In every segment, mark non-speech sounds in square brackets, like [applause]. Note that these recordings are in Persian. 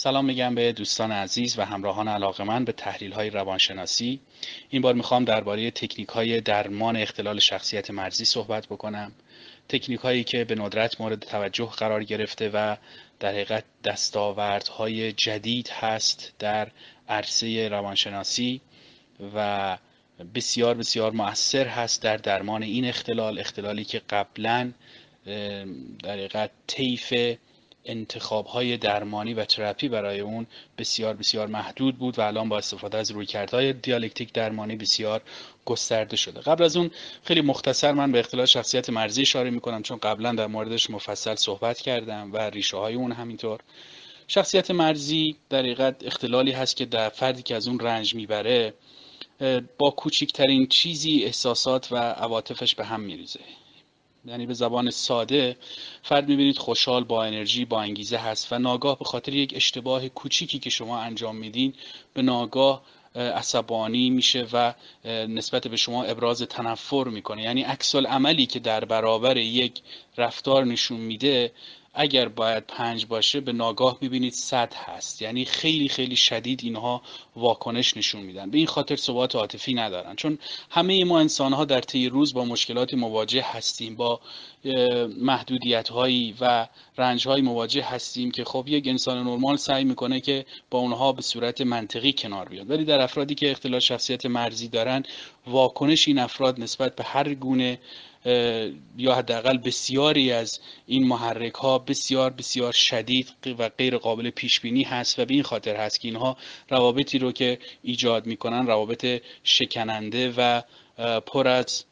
سلام میگم به دوستان عزیز و همراهان علاقه من به تحلیل های روانشناسی. این بار می‌خوام درباره تکنیک های درمان اختلال شخصیت مرزی صحبت بکنم. تکنیک هایی که به ندرت مورد توجه قرار گرفته و در حقیقت دستاوردهای جدید هست در عرصه روانشناسی و بسیار بسیار مؤثر هست در درمان این اختلال اختلالی که قبلا در حقیقت طیف انتخاب های درمانی و تراپی برای اون بسیار بسیار محدود بود و الان با استفاده از رویکردهای دیالکتیک درمانی بسیار گسترده شده. قبل از اون خیلی مختصر من به اختلال شخصیت مرزی اشاره می‌کنم چون قبلا در موردش مفصل صحبت کردم و ریشه های اون همینطور. شخصیت مرزی در حقیقت اختلالی هست که در فردی که از اون رنج می‌بره با کوچکترین چیزی احساسات و عواطفش به هم میریزه. یعنی به زبان ساده فرد می‌بینید خوشحال با انرژی با انگیزه هست و ناگاه به خاطر یک اشتباه کوچیکی که شما انجام میدین به ناگاه عصبانی میشه و نسبت به شما ابراز تنفر می‌کنه. یعنی عکس عملی که در برابر یک رفتار نشون میده اگر باید پنج باشه به ناگاه می‌بینید صد هست. یعنی خیلی خیلی شدید اینها واکنش نشون میدن. به این خاطر ثبات عاطفی ندارن. چون همه ما انسان ها در طی روز با مشکلاتی مواجه هستیم با محدودیت هایی و رنج های مواجه هستیم که خب یک انسان نرمال سعی می‌کنه که با اونها به صورت منطقی کنار بیاد. ولی در افرادی که اختلال شخصیت مرزی دارن واکنش این افراد نسبت به هر گونه یا حداقل بسیاری از این محرک ها بسیار بسیار شدید و غیر قابل پیش بینی هست و به این خاطر هست که اینها روابطی رو که ایجاد می‌کنن روابط شکننده و پر از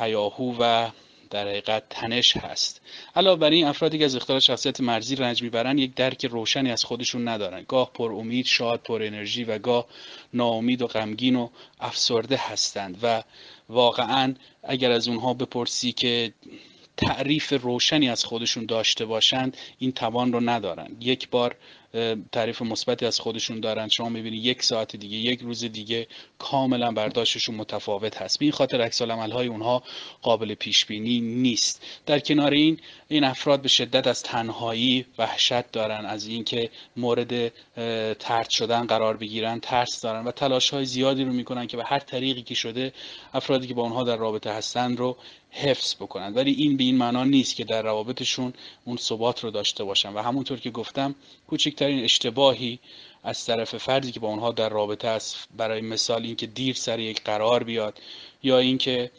هیاهو و در حقیقت تنش هست. علاوه بر این افرادی که از اختلال شخصیت مرزی رنج می‌برن یک درک روشنی از خودشون ندارن. گاه پر امید شاد پر انرژی و گاه ناامید و غمگین و افسرده هستند و واقعا اگر از اونها بپرسی که تعریف روشنی از خودشون داشته باشند این توان رو ندارن. یک بار تعریف مثبتی از خودشون دارن. شما می‌بینید یک ساعت دیگه یک روز دیگه کاملا برداشتشون متفاوت هست. به این خاطر عکس های اونها قابل پیش بینی نیست. در کنار این این افراد به شدت از تنهایی وحشت دارن از اینکه مورد ترد شدن قرار بگیرن ترس دارن و تلاش های زیادی رو می‌کنن که به هر طریقی که شده افرادی که با اونها در رابطه هستن رو حفظ بکنن. ولی این به این معنا نیست که در روابطشون اون ثبات رو داشته باشن. و همونطور که گفتم کوچکترین اشتباهی از طرف فردی که با اونها در رابطه است برای مثال اینکه دیر سر یک قرار بیاد یا اینکه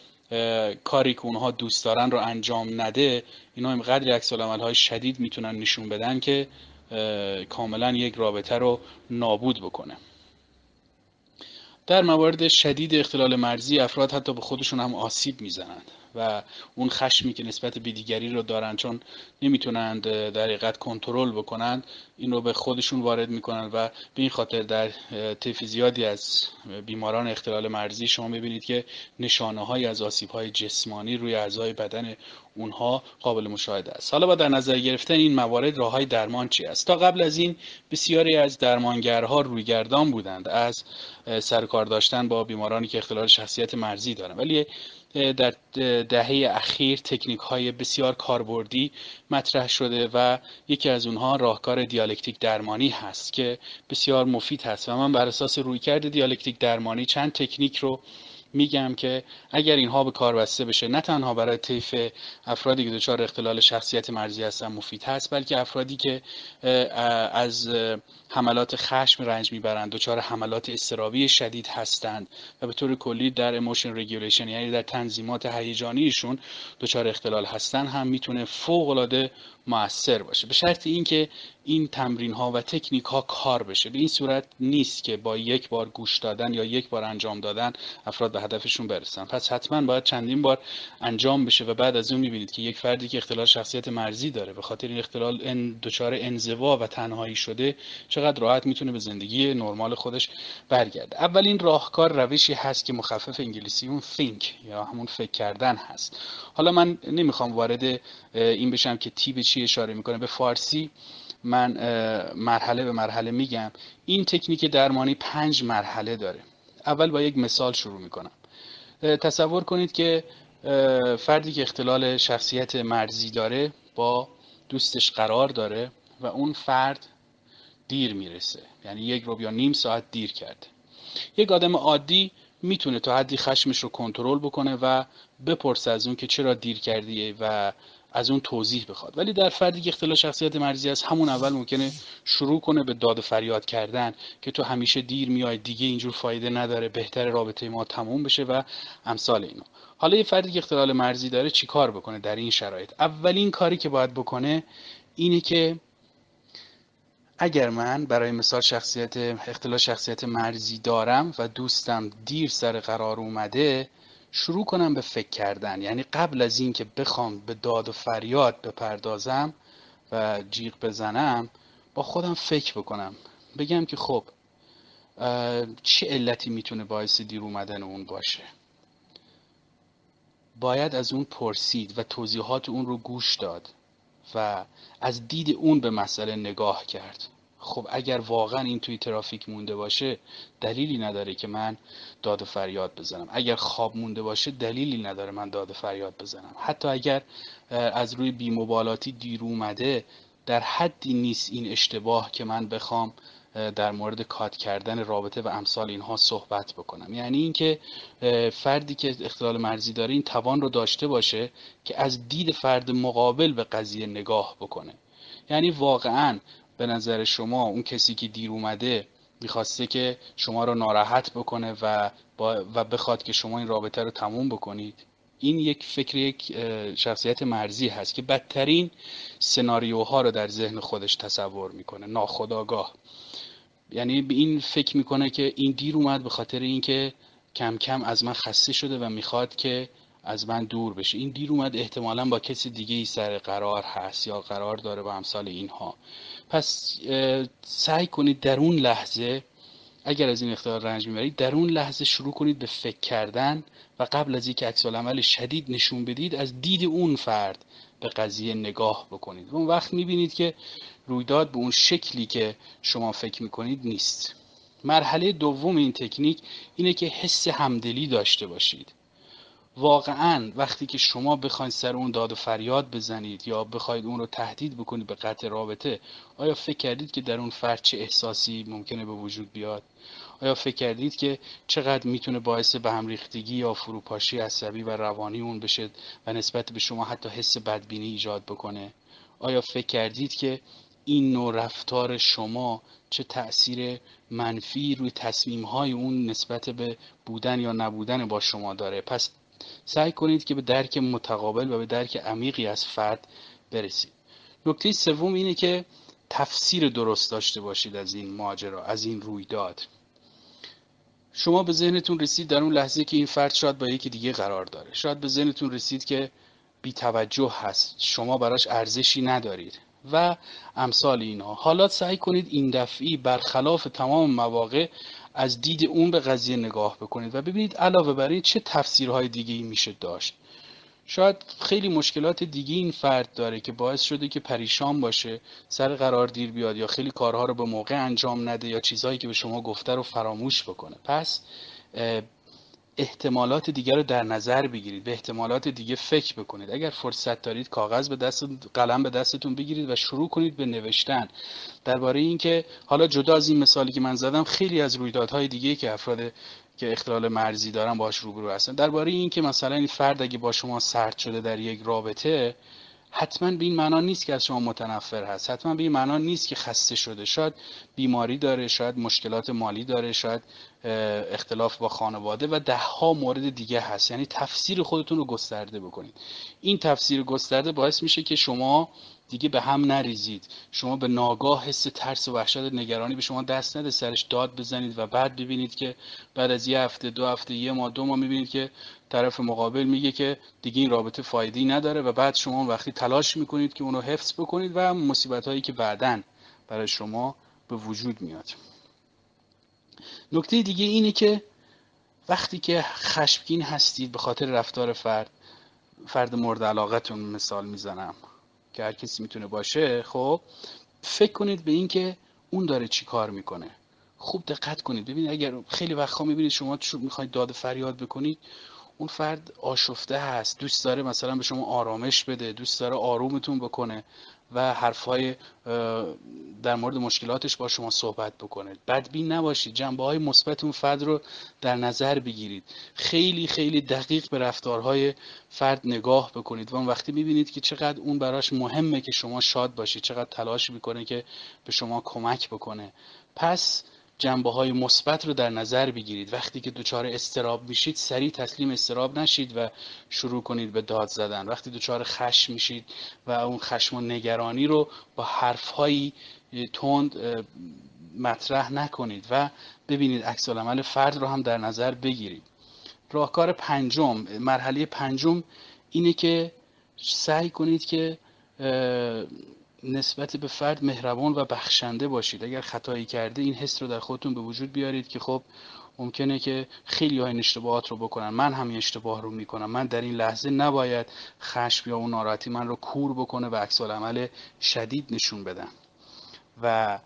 کاری که اونها دوست دارن رو انجام نده اینا هم قدری عکس های شدید می‌تونن نشون بدن که کاملا یک رابطه رو نابود بکنه. در موارد شدید اختلال مرزی افراد حتی به خودشون هم آسیب می‌زنند. و اون خشمی که نسبت به دیگری رو دارن چون نمی‌تونند در حقیقت کنترل بکنن این رو به خودشون وارد می‌کنن و به این خاطر در طیف زیادی از بیماران اختلال مرزی شما می‌بینید که نشانه های از آسیب های جسمانی روی اعضای بدن اونها قابل مشاهده است. حالا با در نظر گرفتن این موارد راه های درمان چی است؟ تا قبل از این بسیاری از درمانگرها رویگردان بودند از سرکار داشتن با بیمارانی که اختلال شخصیت مرزی دارند ولی در دهه اخیر تکنیک های بسیار کاربردی مطرح شده و یکی از اونها راهکار دیالکتیک درمانی هست که بسیار مفید هست و من بر اساس رویکرد دیالکتیک درمانی چند تکنیک رو میگم که اگر اینها به کار بسته بشه نه تنها برای طیف افرادی که دچار اختلال شخصیت مرزی هستن مفید هست بلکه افرادی که از حملات خشم رنج می‌برند دچار حملات استرابی شدید هستند و به طور کلی در emotion regulation یعنی در تنظیمات هیجانیشون دچار اختلال هستند هم می‌تونه فوق العاده موثر باشه. به شرط اینکه این تمرین ها و تکنیک ها کار بشه. به این صورت نیست که با یک بار گوش دادن یا یک بار انجام دادن افراد به هدفشون برسن. پس حتما باید چندین بار انجام بشه و بعد از اون می‌بینید که یک فردی که اختلال شخصیت مرزی داره به خاطر این اختلال دچار انزوا و تنهایی شده چقدر راحت می‌تونه به زندگی نرمال خودش برگرده. اولین راهکار روشی هست که مخفف انگلیسی اون think یا همون فکر کردن هست. حالا من نمی‌خوام وارد این بشم که تی چی اشاره می‌کنه؟ به فارسی من مرحله به مرحله میگم. این تکنیک درمانی پنج مرحله داره. اول با یک مثال شروع می‌کنم. تصور کنید که فردی که اختلال شخصیت مرزی داره با دوستش قرار داره و اون فرد دیر می‌رسه. یعنی یک رو یا نیم ساعت دیر کرده. یک آدم عادی می‌تونه تا حدی خشمش رو کنترل بکنه و بپرسه از اون که چرا دیر کردیه و از اون توضیح بخواد. ولی در فردی که اختلال شخصیت مرزی است همون اول ممکنه شروع کنه به داد فریاد کردن که تو همیشه دیر میای دیگه اینجور فایده نداره بهتر رابطه ما تموم بشه و امثال اینو. حالا یه فردی که اختلال مرزی داره چیکار بکنه در این شرایط؟ اولین کاری که باید بکنه اینه که اگر من برای مثال شخصیت اختلال شخصیت مرزی دارم و دوستم دیر سر قرار اومده شروع کنم به فکر کردن. یعنی قبل از اینکه بخوام به داد و فریاد بپردازم و جیغ بزنم با خودم فکر بکنم. بگم که خب چه علتی می‌تونه باعث دیر اومدن اون باشه؟ باید از اون پرسید و توضیحات اون رو گوش داد و از دید اون به مسئله نگاه کرد. خب اگر واقعا این توی ترافیک مونده باشه دلیلی نداره که من داد و فریاد بزنم. اگر خواب مونده باشه دلیلی نداره من داد و فریاد بزنم. حتی اگر از روی بیمبالاتی دیر اومده در حدی نیست این اشتباه که من بخوام در مورد کات کردن رابطه و امثال اینها صحبت بکنم. یعنی اینکه فردی که اختلال مرزی داره این توان رو داشته باشه که از دید فرد مقابل به قضیه نگاه بکنه. یعنی واقعا به نظر شما اون کسی که دیر اومده می‌خواسته که شما رو ناراحت بکنه و, و بخواد که شما این رابطه رو تموم بکنید؟ این یک فکر یک شخصیت مرزی هست که بدترین سناریوها رو در ذهن خودش تصور می‌کنه ناخداگاه یعنی به این فکر می‌کنه که این دیر اومد به خاطر اینکه کم کم از من خسته شده و می‌خواد که از من دور بشه. این دیر اومد احتمالا با کسی دیگه ای سر قرار هست یا قرار داره با امثال اینها. پس سعی کنید در اون لحظه اگر از این اختیار رنج می‌برید در اون لحظه شروع کنید به فکر کردن و قبل از اینکه عکس عمل شدید نشون بدید از دید اون فرد به قضیه نگاه بکنید. اون وقت می‌بینید که رویداد به اون شکلی که شما فکر می‌کنید نیست. مرحله دوم این تکنیک اینه که حس همدلی داشته باشید. واقعا وقتی که شما بخواید سر اون داد و فریاد بزنید یا بخواید اون رو تهدید بکنید به قطع رابطه آیا فکر کردید که در اون فرد چه احساسی ممکنه به وجود بیاد؟ آیا فکر کردید که چقدر می‌تونه باعث به هم ریختگی یا فروپاشی عصبی و روانی اون بشه و نسبت به شما حتی حس بدبینی ایجاد بکنه؟ آیا فکر کردید که این نوع رفتار شما چه تأثیر منفی روی تصمیم های اون نسبت به بودن یا نبودن با شما داره؟ پس سعی کنید که به درک متقابل و به درک عمیقی از فرد برسید. نکته سوم اینه که تفسیر درست داشته باشید از این ماجرا از این رویداد. شما به ذهنتون رسید در اون لحظه که این فرد شاید با یکی دیگه قرار داره. شاید به ذهنتون رسید که بی توجه هست. شما براش ارزشی ندارید. و امثال اینها حالا سعی کنید این دفعی برخلاف تمام مواقع از دید اون به قضیه نگاه بکنید و ببینید علاوه بر این چه تفسیرهای دیگه ای میشه داشت. شاید خیلی مشکلات دیگه این فرد داره که باعث شده که پریشان باشه سر قرار دیر بیاد یا خیلی کارها رو به موقع انجام نده یا چیزهایی که به شما گفته رو فراموش بکنه. پس احتمالات دیگر رو در نظر بگیرید به احتمالات دیگه فکر بکنید. اگر فرصت دارید کاغذ به دست قلم به دستتون بگیرید و شروع کنید به نوشتن. درباره اینکه حالا جدا از این مثالی که من زدم خیلی از رویدادهای دیگه که افراد که اختلال مرزی دارن باش روبرو هستن. درباره اینکه مثلا این فرد اگه با شما سرد شده در یک رابطه حتما به این معنا نیست که از شما متنفر هست. حتما به این معنا نیست که خسته شده. شاید بیماری داره شاید مشکلات مالی داره شاید اختلاف با خانواده و ده ها مورد دیگه هست. یعنی تفسیر خودتون رو گسترده بکنید. این تفسیر گسترده باعث میشه که شما دیگه به هم نریزید. شما به ناگاه حس ترس و وحشت نگرانی به شما دست نده سرش داد بزنید و بعد ببینید که بعد از یه هفته دو هفته یه ماه دو ماه می‌بینید که طرف مقابل میگه که دیگه این رابطه فایدی نداره و بعد شما وقتی تلاش می‌کنید که اونو حفظ بکنید و مصیبت هایی که بعدا برای شما به وجود میاد. نکته دیگه اینه که وقتی که خشمگین هستید به خاطر رفتار فرد فرد مورد علاقتون مثال می‌زنم. که هر کسی می‌تونه باشه خب فکر کنید به اینکه اون داره چی کار می‌کنه. خوب دقت کنید. ببینید اگر خیلی وقتها می‌بینید شما می‌خواید داد فریاد بکنید اون فرد آشفته هست. دوست داره مثلا به شما آرامش بده دوست داره آرومتون بکنه و حرفهای در مورد مشکلاتش با شما صحبت بکنه. بدبین نباشید. جنبه های مثبت اون فرد رو در نظر بگیرید. خیلی خیلی دقیق به رفتارهای فرد نگاه بکنید و اون وقتی می‌بینید که چقدر اون براش مهمه که شما شاد باشید چقدر تلاش می‌کنه که به شما کمک بکنه. پس جنبه های مثبت رو در نظر بگیرید. وقتی که دچار استراب میشید سریع تسلیم استراب نشید و شروع کنید به داد زدن. وقتی دچار خشم میشید و اون خشم و نگرانی رو با حرف هایی تند مطرح نکنید و ببینید عکس عمل فرد رو هم در نظر بگیرید. راهکار پنجم مرحله پنجم اینه که سعی کنید که نسبت به فرد مهربان و بخشنده باشید. اگر خطایی کرده این حس رو در خودتون به وجود بیارید که خب ممکنه که خیلی های این اشتباهات رو بکنن. من همین اشتباه رو می‌کنم. من در این لحظه نباید خشم یا اون ناراحتی من رو کور بکنه و عکس عمل شدید نشون بدم. و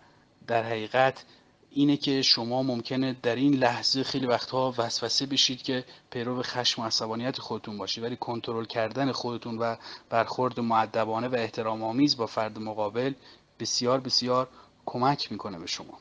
در حقیقت اینه که شما ممکنه در این لحظه خیلی وقتها وسوسه بشید که پیرو خشم و عصبانیت خودتون باشید. ولی کنترل کردن خودتون و برخورد معدبانه و احترام آمیز با فرد مقابل بسیار بسیار کمک می‌کنه به شما.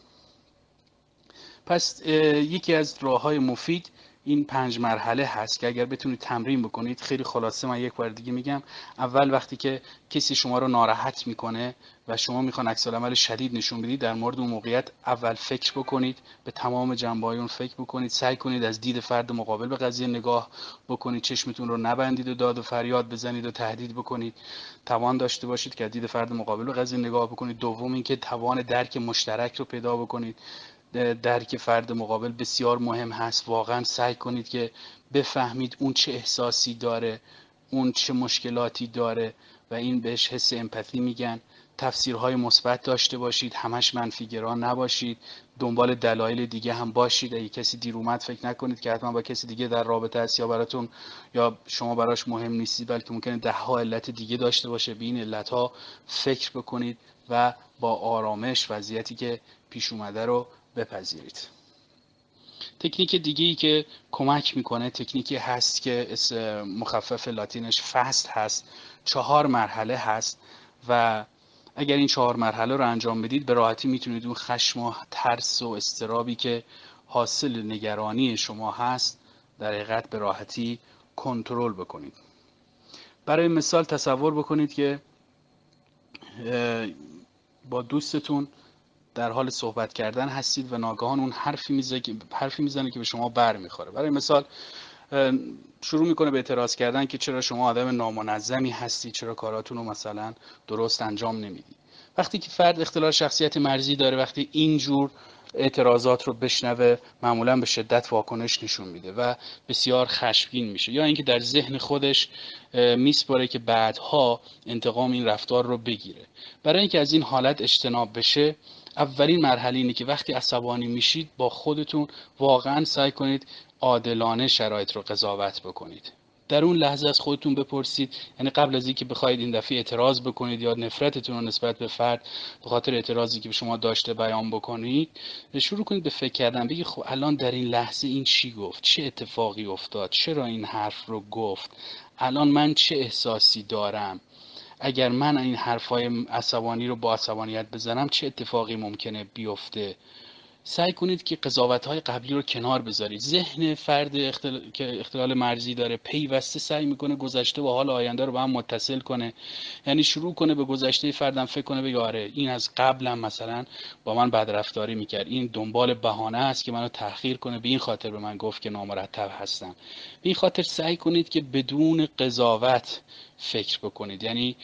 پس یکی از راه های مفید این پنج مرحله هست که اگر بتونید تمرین بکنید خیلی خلاصه من یک بار دیگه میگم اول وقتی که کسی شما رو ناراحت می‌کنه و شما می‌خوان عکس عمل شدید نشون بدید در مورد اون موقعیت اول فکر بکنید به تمام جنبه اون فکر بکنید سعی کنید از دید فرد مقابل به قضیه نگاه بکنید چشمتون رو نبندید و داد و فریاد بزنید و تهدید بکنید. توان داشته باشید که از دید فرد مقابل به قضیه نگاه بکنید. دوم اینکه توان درک مشترک رو پیدا بکنید. درک فرد مقابل بسیار مهم هست. واقعا سعی کنید که بفهمید اون چه احساسی داره اون چه مشکلاتی داره و این بهش حس امپاتی میگن. تفسیرهای مثبت داشته باشید همش منفیگران نباشید. دنبال دلایل دیگه هم باشید. اگه کسی دیر اومد فکر نکنید که حتما با کسی دیگه در رابطه است یا براتون یا شما براش مهم نیستید بلکه ممکنه ده ها علت دیگه داشته باشه. به این علت ها فکر بکنید و با آرامش وضعیتی که پیش اومده رو بپذیرید. تکنیک دیگه ای که کمک می‌کنه تکنیکی هست که مخفف لاتینش فست هست چهار مرحله هست و اگر این چهار مرحله رو انجام بدید به راحتی می‌تونید اون خشم و ترس و استرابی که حاصل نگرانی شما هست در حقیقت به راحتی کنترل بکنید. برای مثال تصور بکنید که با دوستتون در حال صحبت کردن هستید و ناگهان اون حرفی می‌زنه که حرفی می‌زنه که به شما بر می‌خوره برای مثال شروع می‌کنه به اعتراض کردن که چرا شما آدم نامنظمی هستی؟ چرا کاراتون رو مثلا درست انجام نمیدی؟ وقتی که فرد اختلال شخصیت مرزی داره وقتی اینجور اعتراضات رو بشنوه معمولا به شدت واکنش نشون میده و بسیار خشمگین میشه. یا اینکه در ذهن خودش میسپاره که بعدها انتقام این رفتار رو بگیره. برای اینکه از این حالت اجتناب بشه اولین مرحله اینه که وقتی عصبانی میشید با خودتون واقعا سعی کنید عادلانه شرایط رو قضاوت بکنید. در اون لحظه از خودتون بپرسید یعنی قبل از اینکه بخواید این دفعه اعتراض بکنید یا نفرتتون رو نسبت به فرد به خاطر اعتراضی که به شما داشته بیان بکنید شروع کنید به فکر کردن. بگید خب الان در این لحظه این چی گفت؟ چه اتفاقی افتاد؟ چرا این حرف رو گفت؟ الان من چه احساسی دارم؟ اگر من این حرفای عصبانی رو با عصبانیت بزنم چه اتفاقی ممکنه بیفته؟ سعی کنید که قضاوت های قبلی رو کنار بذارید. ذهن فرد که اختلال مرزی داره پیوسته سعی می‌کنه گذشته و حال آینده رو با هم متصل کنه. یعنی شروع کنه به گذشته فردم فکر کنه بگه آره این از قبلم مثلا با من بدرفتاری می‌کرد. این دنبال بهانه است که منو تأخیر کنه. به این خاطر به من گفت که نامرتب هستم. به این خاطر سعی کنید که بدون قضاوت فکر بکنید. یعنی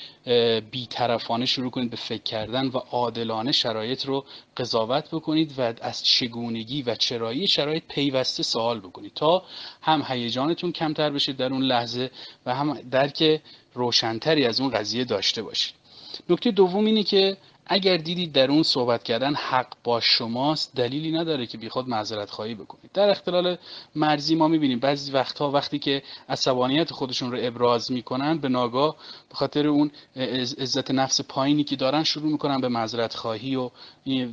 بیطرفانه شروع کنید به فکر کردن و عادلانه شرایط رو قضاوت بکنید و از چگونگی و چرایی شرایط پیوسته سوال بکنید تا هم هیجانتون کمتر بشه در اون لحظه و هم درک روشنتری از اون قضیه داشته باشید. نکته دوم اینه که اگر دیدید در اون صحبت کردن حق با شماست دلیلی نداره که بیخود معذرت خواهی بکنید. در اختلال مرزی ما می‌بینیم بعضی وقتها وقتی که عصبانیت خودشون رو ابراز می‌کنن به ناگاه به خاطر اون عزت نفس پایینی که دارن شروع می‌کنن به معذرت خواهی و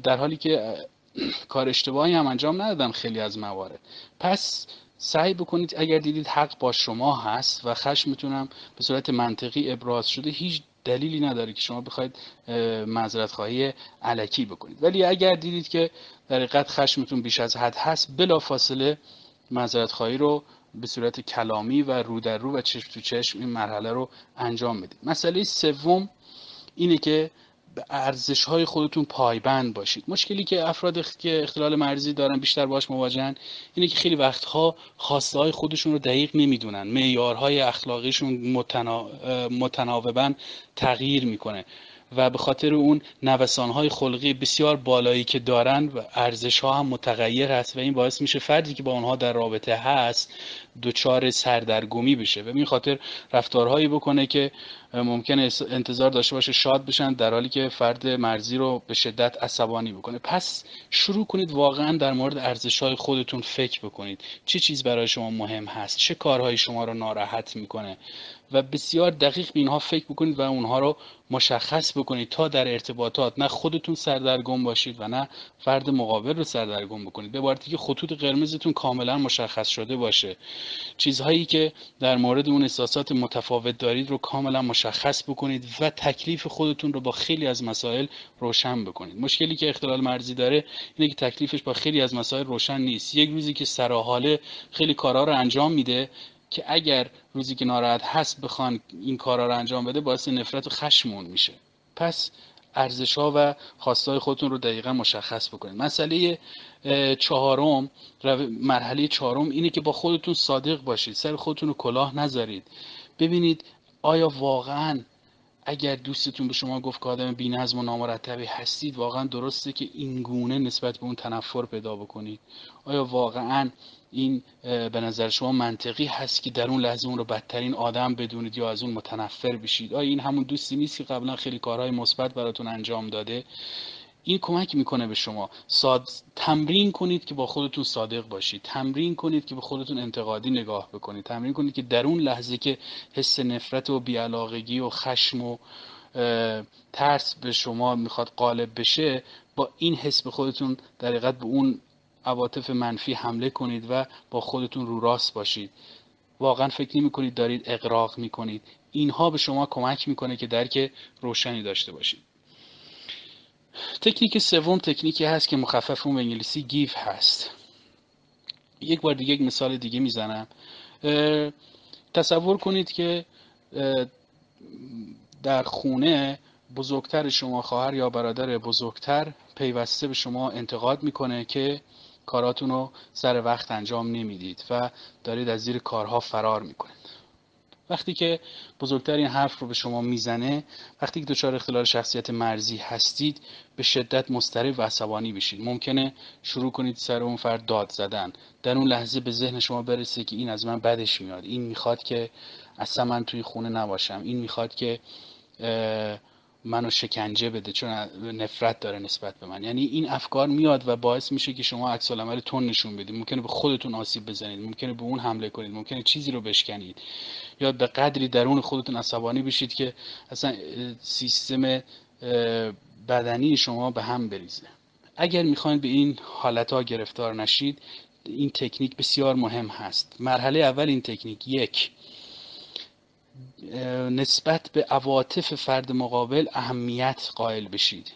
در حالی که [clears throat] کار اشتباهی هم انجام ندادم خیلی از موارد. پس سعی بکنید اگر دیدید حق با شما هست و خشمتون به صورت منطقی ابراز شده هیچ دلیلی نداره که شما بخواید معذرت خواهی علکی بکنید. ولی اگر دیدید که در حقیقت خشمتون بیش از حد هست بلا فاصله معذرت خواهی رو به صورت کلامی و رو در رو و چشم تو چشم این مرحله رو انجام بدید. مسئله سوم اینه که به ارزش های خودتون پایبند باشید. مشکلی که افراد که اختلال مرزی دارن بیشتر باش مواجهن اینه که خیلی وقتها خواسته های خودشون رو دقیق نمی‌دونن. معیارهای اخلاقیشون متنا... متناوبا تغییر می‌کنه و به خاطر اون های خلقی بسیار بالایی که دارن و ارزش ها هم متغیر هست و این باعث میشه فردی که با اونها در رابطه هست دچار سردرگمی بشه و این خاطر رفتارهایی بکنه که ممکنه انتظار داشته باشه شاد بشن در حالی که فرد مرزی رو به شدت عصبانی بکنه. پس شروع کنید واقعا در مورد ارزش های خودتون فکر بکنید. چه چیز برای شما مهم هست؟ چه کارهایی شما رو ناراحت می‌کنه؟ و بسیار دقیق به اینها فکر بکنید و اونها رو مشخص بکنید تا در ارتباطات نه خودتون سردرگم باشید و نه فرد مقابل رو سردرگم بکنید. به که خطوط قرمزتون کاملا مشخص شده باشه. چیزهایی که در مورد اون احساسات متفاوت دارید رو کاملا مشخص بکنید و تکلیف خودتون رو با خیلی از مسائل روشن بکنید. مشکلی که اختلال مرزی داره اینه که تکلیفش با خیلی از مسائل روشن نیست. یک روزی که سراحاله خیلی کارا رو انجام میده که اگر روزی که ناراحت هست بخوان این کارا رو انجام بده باعث نفرت و خشمون میشه. پس ارزش ها و خواستای خودتون رو دقیقا مشخص بکنید. مسئله چهارم مرحله چهارم اینه که با خودتون صادق باشید. سر خودتون رو کلاه نذارید. ببینید آیا واقعا اگر دوستتون به شما گفت که آدم بی‌نظم و نامرتبی هستید واقعا درسته که این گونه نسبت به اون تنفر پیدا بکنید. آیا واقعا این به نظر شما منطقی هست که در اون لحظه اون رو بدترین آدم بدونید یا از اون متنفر بشید؟ آیا این همون دوستی نیست که قبلا خیلی کارهای مثبت براتون انجام داده؟ این کمک می‌کنه به شما. ساد... تمرین کنید که با خودتون صادق باشید. تمرین کنید که به خودتون انتقادی نگاه بکنید. تمرین کنید که در اون لحظه که حس نفرت و بیعلاقگی و خشم و ترس به شما می‌خواد غالب بشه با این حس به خودتون در به اون عواطف منفی حمله کنید و با خودتون رو راست باشید. واقعا فکر نمی کنید دارید اقراق می کنید اینها به شما کمک می‌کنه که درک روشنی داشته باشید. تکنیک سوم تکنیکی هست که مخفف اون به انگلیسی گیف هست. یک بار دیگه یک مثال دیگه می‌زنم. تصور کنید که در خونه بزرگتر شما خواهر یا برادر بزرگتر پیوسته به شما انتقاد می‌کنه که کاراتون رو سر وقت انجام نمی‌دید و دارید از زیر کارها فرار می‌کنید. وقتی که بزرگتر این حرف رو به شما می‌زنه وقتی که دچار اختلال شخصیت مرزی هستید به شدت مضطرب و عصبانی بشید. ممکنه شروع کنید سر اون فرد داد زدن. در اون لحظه به ذهن شما برسه که این از من بدش میاد. این می‌خواد که اصلا من توی خونه نباشم. این می‌خواد که منو شکنجه بده چون نفرت داره نسبت به من. یعنی این افکار میاد و باعث میشه که شما عکس العمل تون نشون بدید. ممکنه به خودتون آسیب بزنید ممکنه به اون حمله کنید ممکنه چیزی رو بشکنید. یا به قدری درون خودتون عصبانی بشید که اصلا سیستم بدنی شما به هم بریزه. اگر می‌خواین به این حالت ها گرفتار نشید این تکنیک بسیار مهم هست. مرحله اول این تکنیک. یک نسبت به عواطف فرد مقابل اهمیت قائل بشید.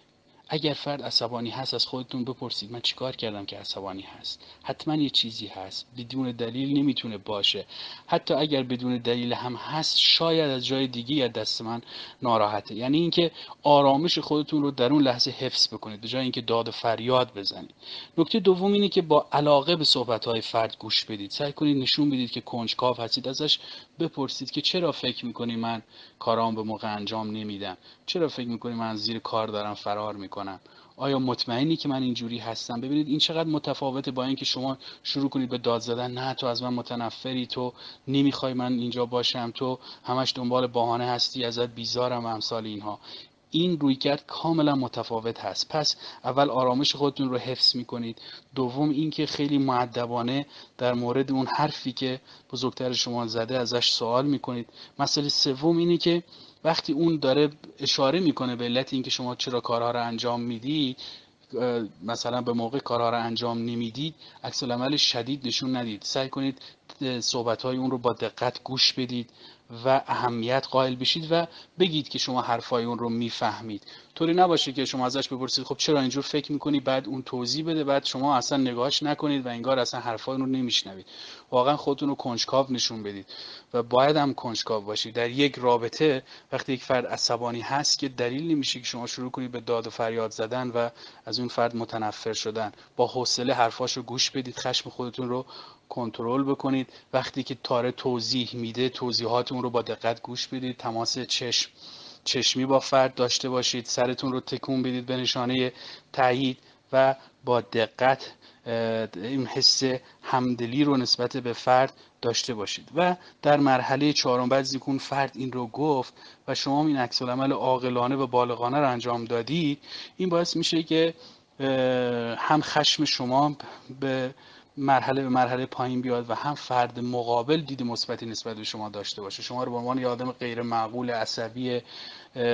اگر فرد عصبانی هست از خودتون بپرسید من چیکار کردم که عصبانی هست؟ حتما یه چیزی هست. بدون دلیل نمی‌تونه باشه. حتی اگر بدون دلیل هم هست شاید از جای دیگه از دست من ناراحته. یعنی اینکه آرامش خودتون رو در اون لحظه حفظ بکنید به جای اینکه داد و فریاد بزنید. نکته دوم اینه که با علاقه به صحبت های فرد گوش بدید. سعی کنید نشون بدید که کنجکاو هستید. ازش بپرسید که چرا فکر می‌کنی من کارام به موقع انجام نمیدم؟ چرا فکر می‌کنی من زیر کار دارم فرار می‌کنم؟ آیا مطمئنی که من اینجوری هستم؟ ببینید این چقدر متفاوته با اینکه شما شروع کنید به داد زدن. نه تو از من متنفری تو نمی‌خوای من اینجا باشم. تو همش دنبال بهانه هستی ازت بیزارم و امثال اینها. این رویکرد کاملا متفاوت هست. پس اول آرامش خودتون رو حفظ می‌کنید. دوم اینکه خیلی معدبانه در مورد اون حرفی که بزرگتر شما زده ازش سوال می‌کنید. مسئله سوم اینه که وقتی اون داره اشاره می‌کنه به علت اینکه شما چرا کارها رو انجام می‌دید مثلا به موقع کارها رو انجام نمی‌دید عکس عمل شدید نشون ندید. سعی کنید صحبت های اون رو با دقت گوش بدید. و اهمیت قائل بشید و بگید که شما حرفای اون رو می‌فهمید. طوری نباشه که شما ازش بپرسید خب چرا اینجور فکر می‌کنی؟ بعد اون توضیح بده بعد شما اصلا نگاهش نکنید و انگار اصلا حرفای رو نمیشنوید. واقعا خودتون رو کنجکاو نشون بدید و باید هم کنجکاو باشید. در یک رابطه وقتی یک فرد عصبانی هست که دلیل نمیشه که شما شروع کنید به داد و فریاد زدن و از اون فرد متنفر شدن. با حوصله حرفاش رو گوش بدید خشم خودتون رو کنترل بکنید. وقتی که تاره توضیح میده توضیحاتون رو با دقت گوش بدید. تماس چشم چشمی با فرد داشته باشید. سرتون رو تکون بدید به نشانه تایید و با دقت این حس همدلی رو نسبت به فرد داشته باشید. و در مرحله چهارم بعد زیکون فرد این رو گفت و شما این عکس العمل عاقلانه و بالغانه رو انجام دادید این باعث میشه که هم خشم شما به مرحله به مرحله پایین بیاد و هم فرد مقابل دید مثبتی نسبت به شما داشته باشه. شما رو به عنوان یه آدم غیر معقول عصبی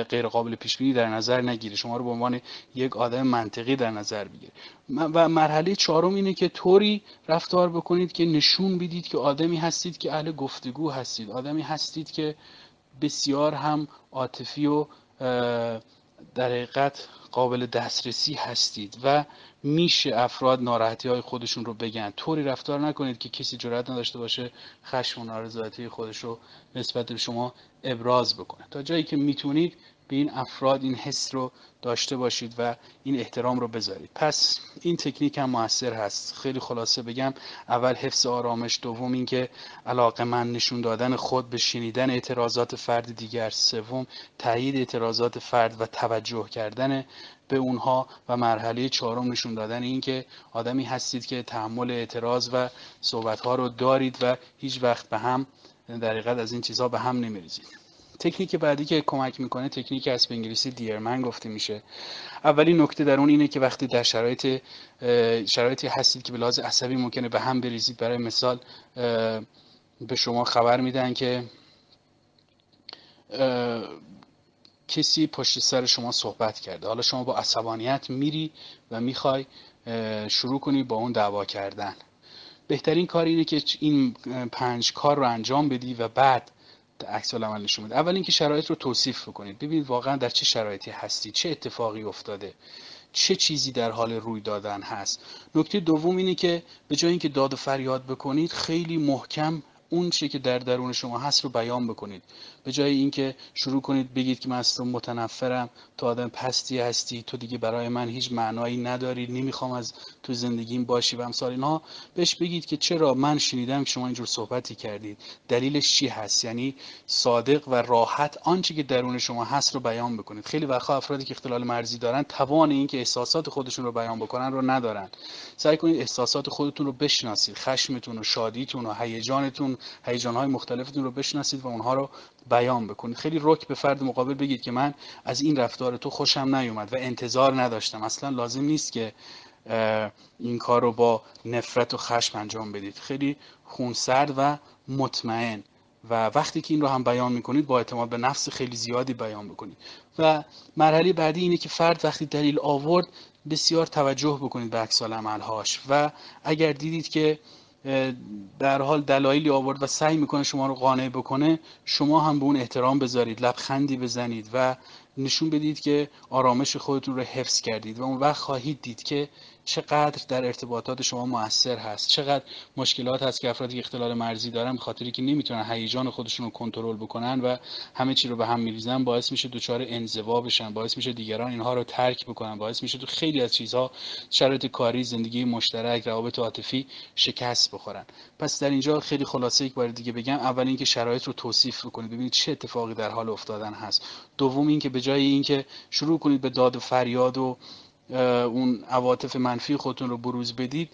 غیر قابل پیش بینی در نظر نگیره. شما رو به عنوان یک آدم منطقی در نظر بگیره. و مرحله چهارم اینه که طوری رفتار بکنید که نشون بدید که آدمی هستید که اهل گفتگو هستید. آدمی هستید که بسیار هم عاطفی و در حقیقت قابل دسترسی هستید و میشه افراد ناراحتی های خودشون رو بگن. طوری رفتار نکنید که کسی جرأت نداشته باشه خشم و نارضایتی خودش رو نسبت به شما ابراز بکنه. تا جایی که می‌تونید به این افراد این حس رو داشته باشید و این احترام رو بذارید. پس این تکنیک هم موثر هست. خیلی خلاصه بگم اول حفظ آرامش دوم اینکه علاقه من نشون دادن خود به شنیدن اعتراضات فرد دیگر سوم تایید اعتراضات فرد و توجه کردن به اونها و مرحله چهارم نشون دادن اینکه آدمی هستید که تحمل اعتراض و صحبت ها رو دارید و هیچ وقت به هم در از این چیزها به هم نمیریزید. تکنیک بعدی که کمک می‌کنه تکنیک از به انگلیسی دیرمن گفته میشه. اولین نکته در اون اینه که وقتی در شرایط شرایطی هستید که به لحاظ عصبی ممکنه به هم بریزید. برای مثال به شما خبر میدن که کسی پشت سر شما صحبت کرده. حالا شما با عصبانیت میری و می‌خوای شروع کنی با اون دعوا کردن. بهترین کار اینه که این پنج کار رو انجام بدی و بعد عکس العمل نشون بده اول اینکه شرایط رو توصیف بکنید. ببینید واقعا در چه شرایطی هستی. چه اتفاقی افتاده. چه چیزی در حال روی دادن هست. نکته دوم اینه که به جای اینکه داد و فریاد بکنید خیلی محکم اون چی که در درون شما هست رو بیان بکنید. به جای اینکه شروع کنید بگید که من از تو متنفرم تو آدم پستی هستی تو دیگه برای من هیچ معنایی نداری نمی‌خوام از تو زندگیم باشی و امثال اینها بهش بگید که چرا من شنیدم که شما اینجور صحبتی کردید. دلیلش چی هست؟ یعنی صادق و راحت آنچه که درون شما هست رو بیان بکنید. خیلی وقتا افرادی که اختلال مرزی دارن توان اینکه احساسات خودشون رو بیان بکنن رو ندارن. سعی کنید احساسات خودتون رو بشناسید. خشمتون و شادیتون و هیجانتون هیجانهای مختلفتون رو بشناسید و اونها رو بیان بکنید. خیلی رک به فرد مقابل بگید که من از این رفتار تو خوشم نیومد و انتظار نداشتم. اصلا لازم نیست که این کار رو با نفرت و خشم انجام بدید. خیلی خونسرد و مطمئن و وقتی که این رو هم بیان می‌کنید با اعتماد به نفس خیلی زیادی بیان بکنید. و مرحله بعدی اینه که فرد وقتی دلیل آورد بسیار توجه بکنید به عکس عملهاش و اگر دیدید که در حال دلایلی آورد و سعی می‌کنه شما رو قانع بکنه شما هم به اون احترام بذارید لبخندی بزنید و نشون بدید که آرامش خودتون رو حفظ کردید و اون وقت خواهید دید که چقدر در ارتباطات شما موثر هست چقدر مشکلات هست که افرادی اختلال مرزی دارن به خاطری که نمی‌تونن هیجان خودشون رو کنترل بکنن و همه چی رو به هم میریزن باعث میشه دچار انزوا بشن باعث میشه دیگران اینها رو ترک بکنن باعث میشه تو خیلی از چیزها شرایط کاری زندگی مشترک روابط عاطفی شکست بخورن. پس در اینجا خیلی خلاصه یک بار دیگه بگم اول اینکه شرایط رو توصیف بکنید ببینید چه اتفاقی در حال افتادن هست. دوم اینکه به جای اینکه شروع کنید به داد و فریاد و اون عواطف منفی خودتون رو بروز بدید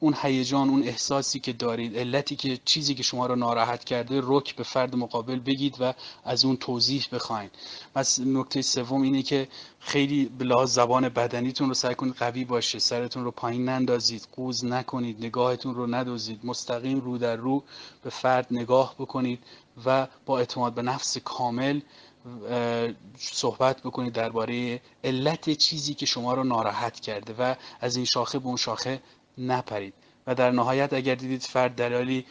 اون هیجان اون احساسی که دارید علتی که چیزی که شما رو ناراحت کرده رک به فرد مقابل بگید و از اون توضیح بخواین. پس نکته سوم اینه که خیلی به زبان بدنیتون رو سعی کنید قوی باشه سرتون رو پایین نندازید قوز نکنید نگاهتون رو ندوزید مستقیم رو در رو به فرد نگاه بکنید و با اعتماد به نفس کامل صحبت بکنید درباره علت چیزی که شما رو ناراحت کرده و از این شاخه به اون شاخه نپرید. و در نهایت اگر دیدید فرد دلالی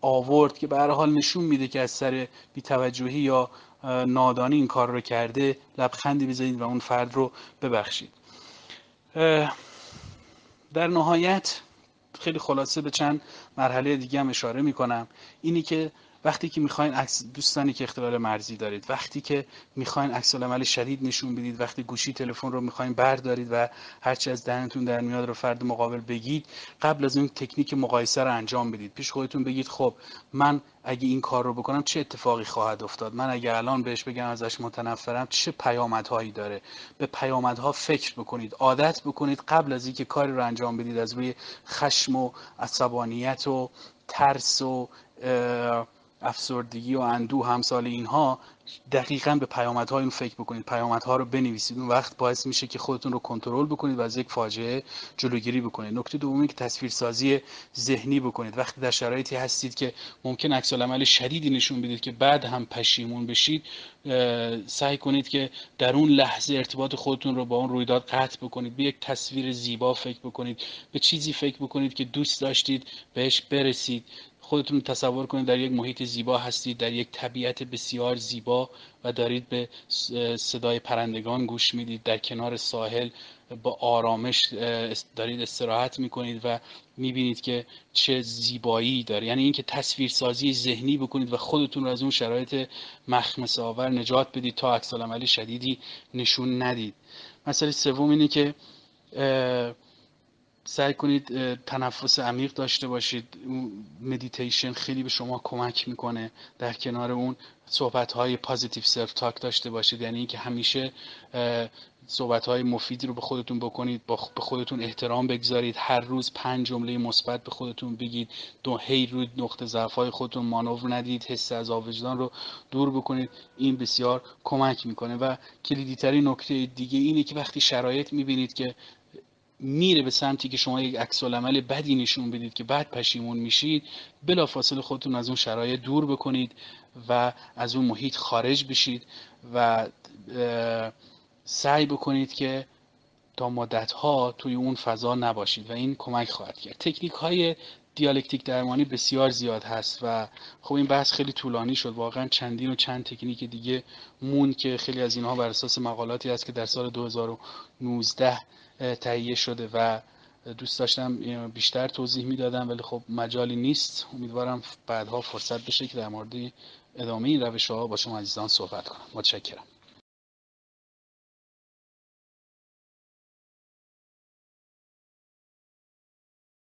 آورد که به هر حال نشون میده که از سر بیتوجهی یا نادانی این کار رو کرده لبخندی بزنید و اون فرد رو ببخشید. در نهایت خیلی خلاصه به چند مرحله دیگه هم اشاره می‌کنم. اینی که وقتی که می‌خواین عکس دوستانی که اختلال مرزی دارید وقتی که می‌خواین عکس عمل شدید نشون بدید وقتی گوشی تلفن رو می‌خواین بردارید و هرچی از دهنتون در میاد رو فرد مقابل بگید قبل از اون تکنیک مقایسه رو انجام بدید. پیش خودتون بگید خب من اگه این کار رو بکنم چه اتفاقی خواهد افتاد؟ من اگه الان بهش بگم ازش متنفرم چه پیامدهایی داره؟ به پیامدها فکر بکنید عادت بکنید قبل از اینکه کاری رو انجام بدید از روی خشم و عصبانیت و ترس و افسردگی و اندوه همسال اینها دقیقا به پیامدها این فکر بکنید. پیامدها رو بنویسید. اون وقت باعث میشه که خودتون رو کنترل بکنید و از یک فاجعه جلوگیری بکنید. نکته دومی که تصویرسازی ذهنی بکنید. وقتی در شرایطی هستید که ممکن عکس عمل شدیدی نشون بدید که بعد هم پشیمون بشید سعی کنید که در اون لحظه ارتباط خودتون رو با اون رویداد قطع بکنید. به یک تصویر زیبا فکر بکنید. به چیزی فکر بکنید که دوست داشتید بهش برسید. خودتون تصور کنید در یک محیط زیبا هستید در یک طبیعت بسیار زیبا و دارید به صدای پرندگان گوش می‌دید. در کنار ساحل با آرامش دارید استراحت می‌کنید و می‌بینید که چه زیبایی داره. یعنی اینکه تصویرسازی ذهنی بکنید و خودتون رو از اون شرایط مخمسه آور نجات بدید تا عکس شدیدی نشون ندید. مسئله سوم اینه که سعی کنید تنفس عمیق داشته باشید. مدیتیشن خیلی به شما کمک می‌کنه در کنار اون صحبت های positive self talk داشته باشید. یعنی اینکه همیشه صحبت های مفیدی رو به خودتون بکنید با به خودتون احترام بگذارید. هر روز پنج جمله مثبت به خودتون بگید. دو هی روی نقطه ضعف های خودتون مانور ندید. حس عذاب وجدان رو دور بکنید. این بسیار کمک می‌کنه. و کلیدی ترین نکته دیگه اینه که وقتی شرایط می‌بینید که میره به سمتی که شما یک عکس عمل بدی نشون بدید که بعد پشیمون میشید بلافاصله خودتون از اون شرایط دور بکنید و از اون محیط خارج بشید و سعی بکنید که تا مدت ها توی اون فضا نباشید و این کمک خواهد کرد. تکنیک های دیالکتیک درمانی بسیار زیاد هست و خب این بحث خیلی طولانی شد. واقعا چندین و چند تکنیک دیگه مون که خیلی از اینها بر اساس مقالاتی هست که در سال 2019 تهیه شده و دوست داشتم بیشتر توضیح می‌دادم ولی خب مجالی نیست. امیدوارم بعدها فرصت بشه که در مورد ادامه این روش ها با شما عزیزان صحبت کنم. متشکرم.